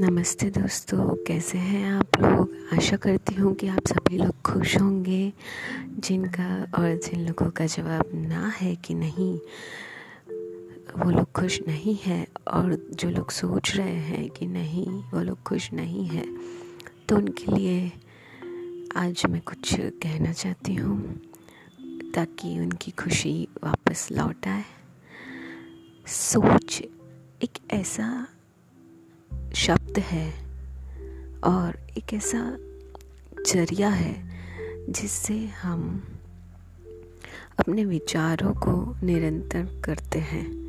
नमस्ते दोस्तों, कैसे हैं आप लोग? आशा करती हूँ कि आप सभी लोग खुश होंगे। जिनका और जिन लोगों का जवाब ना है कि नहीं, वो लोग खुश नहीं है और जो लोग सोच रहे हैं कि नहीं, वो लोग खुश नहीं है। तो उनके लिए आज मैं कुछ कहना चाहती हूँ, ताकि उनकी खुशी वापस लौट आए। सोच एक ऐसा शब्द है और एक ऐसा ज़रिया है जिससे हम अपने विचारों को निरंतर करते हैं।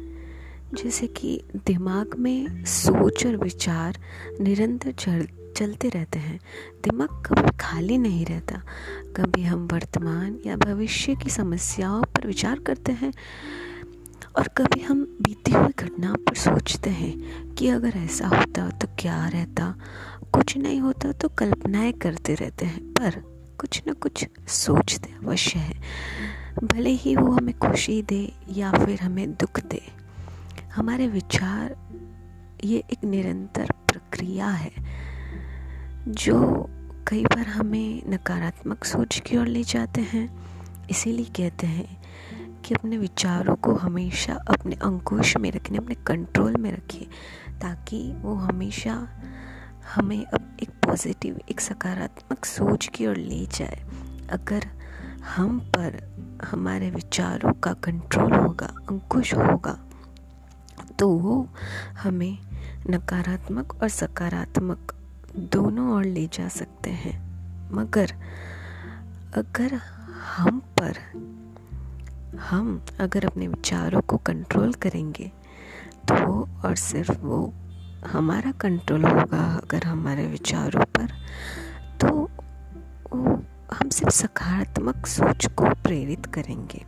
जैसे कि दिमाग में सोच और विचार निरंतर चल, चलते रहते हैं। दिमाग कभी खाली नहीं रहता। कभी हम वर्तमान या भविष्य की समस्याओं पर विचार करते हैं। और कभी हम बीती हुई घटना पर सोचते हैं कि अगर ऐसा होता तो क्या रहता। कुछ नहीं होता तो कल्पनाएँ करते रहते हैं, पर कुछ न कुछ सोचते अवश्य है। भले ही वो हमें खुशी दे या फिर हमें दुख दे, हमारे विचार ये एक निरंतर प्रक्रिया है, जो कई बार हमें नकारात्मक सोच की ओर ले जाते हैं। इसीलिए कहते हैं कि अपने विचारों को हमेशा अपने अंकुश में रखें, अपने कंट्रोल में रखिए ताकि वो हमेशा हमें अब एक पॉजिटिव एक सकारात्मक सोच की ओर ले जाए। अगर हम पर हमारे विचारों का कंट्रोल होगा, अंकुश होगा तो वो हमें नकारात्मक और सकारात्मक दोनों ओर ले जा सकते हैं। मगर अगर हम पर हम अगर अपने विचारों को कंट्रोल करेंगे तो वो और सिर्फ़ वो हमारा कंट्रोल होगा अगर हमारे विचारों पर। तो वो हम सिर्फ़ सकारात्मक सोच को प्रेरित करेंगे।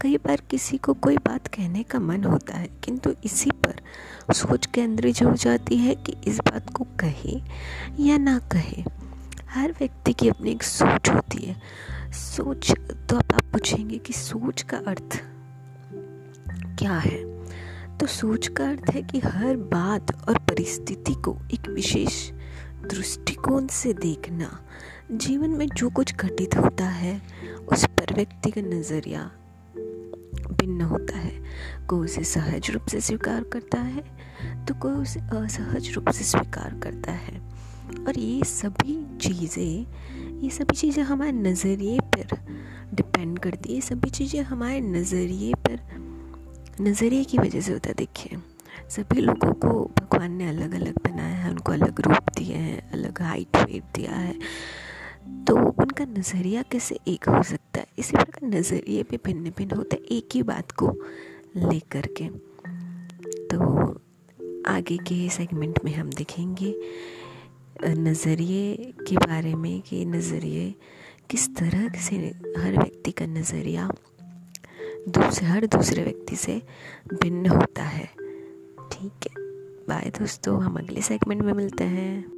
कई बार किसी को कोई बात कहने का मन होता है, किंतु इसी पर सोच केंद्रित हो जाती है कि इस बात को कहे या ना कहे। हर व्यक्ति की अपनी एक सोच होती है। सोच तो अब आप पूछेंगे कि सोच का अर्थ क्या है? तो सोच का अर्थ है कि हर बात और परिस्थिति को एक विशेष दृष्टिकोण से देखना। जीवन में जो कुछ घटित होता है, उस पर व्यक्ति का नज़रिया भिन्न होता है। कोई उसे सहज रूप से स्वीकार करता है तो कोई उसे असहज रूप से स्वीकार करता है। और ये सभी चीज़ें, ये सभी चीज़ें हमारे नज़रिए पर डिपेंड करती है। ये सभी चीज़ें हमारे नज़रिए पर, नज़रिए की वजह से होता है। देखिए, सभी लोगों को भगवान ने अलग अलग बनाया है, उनको अलग रूप दिए हैं, अलग हाइट वेट दिया है। तो उनका नज़रिया कैसे एक हो सकता है? इसी प्रकार नज़रिए भी भिन्न भिन्न होते हैं, एक ही बात को लेकर के। तो आगे के सेगमेंट में हम देखेंगे। नज़रिए के बारे में कि नज़रिए किस तरह से हर व्यक्ति का नज़रिया दूसरे हर दूसरे व्यक्ति से भिन्न होता है। ठीक है। बाय दोस्तों, हम अगले सेगमेंट में मिलते हैं।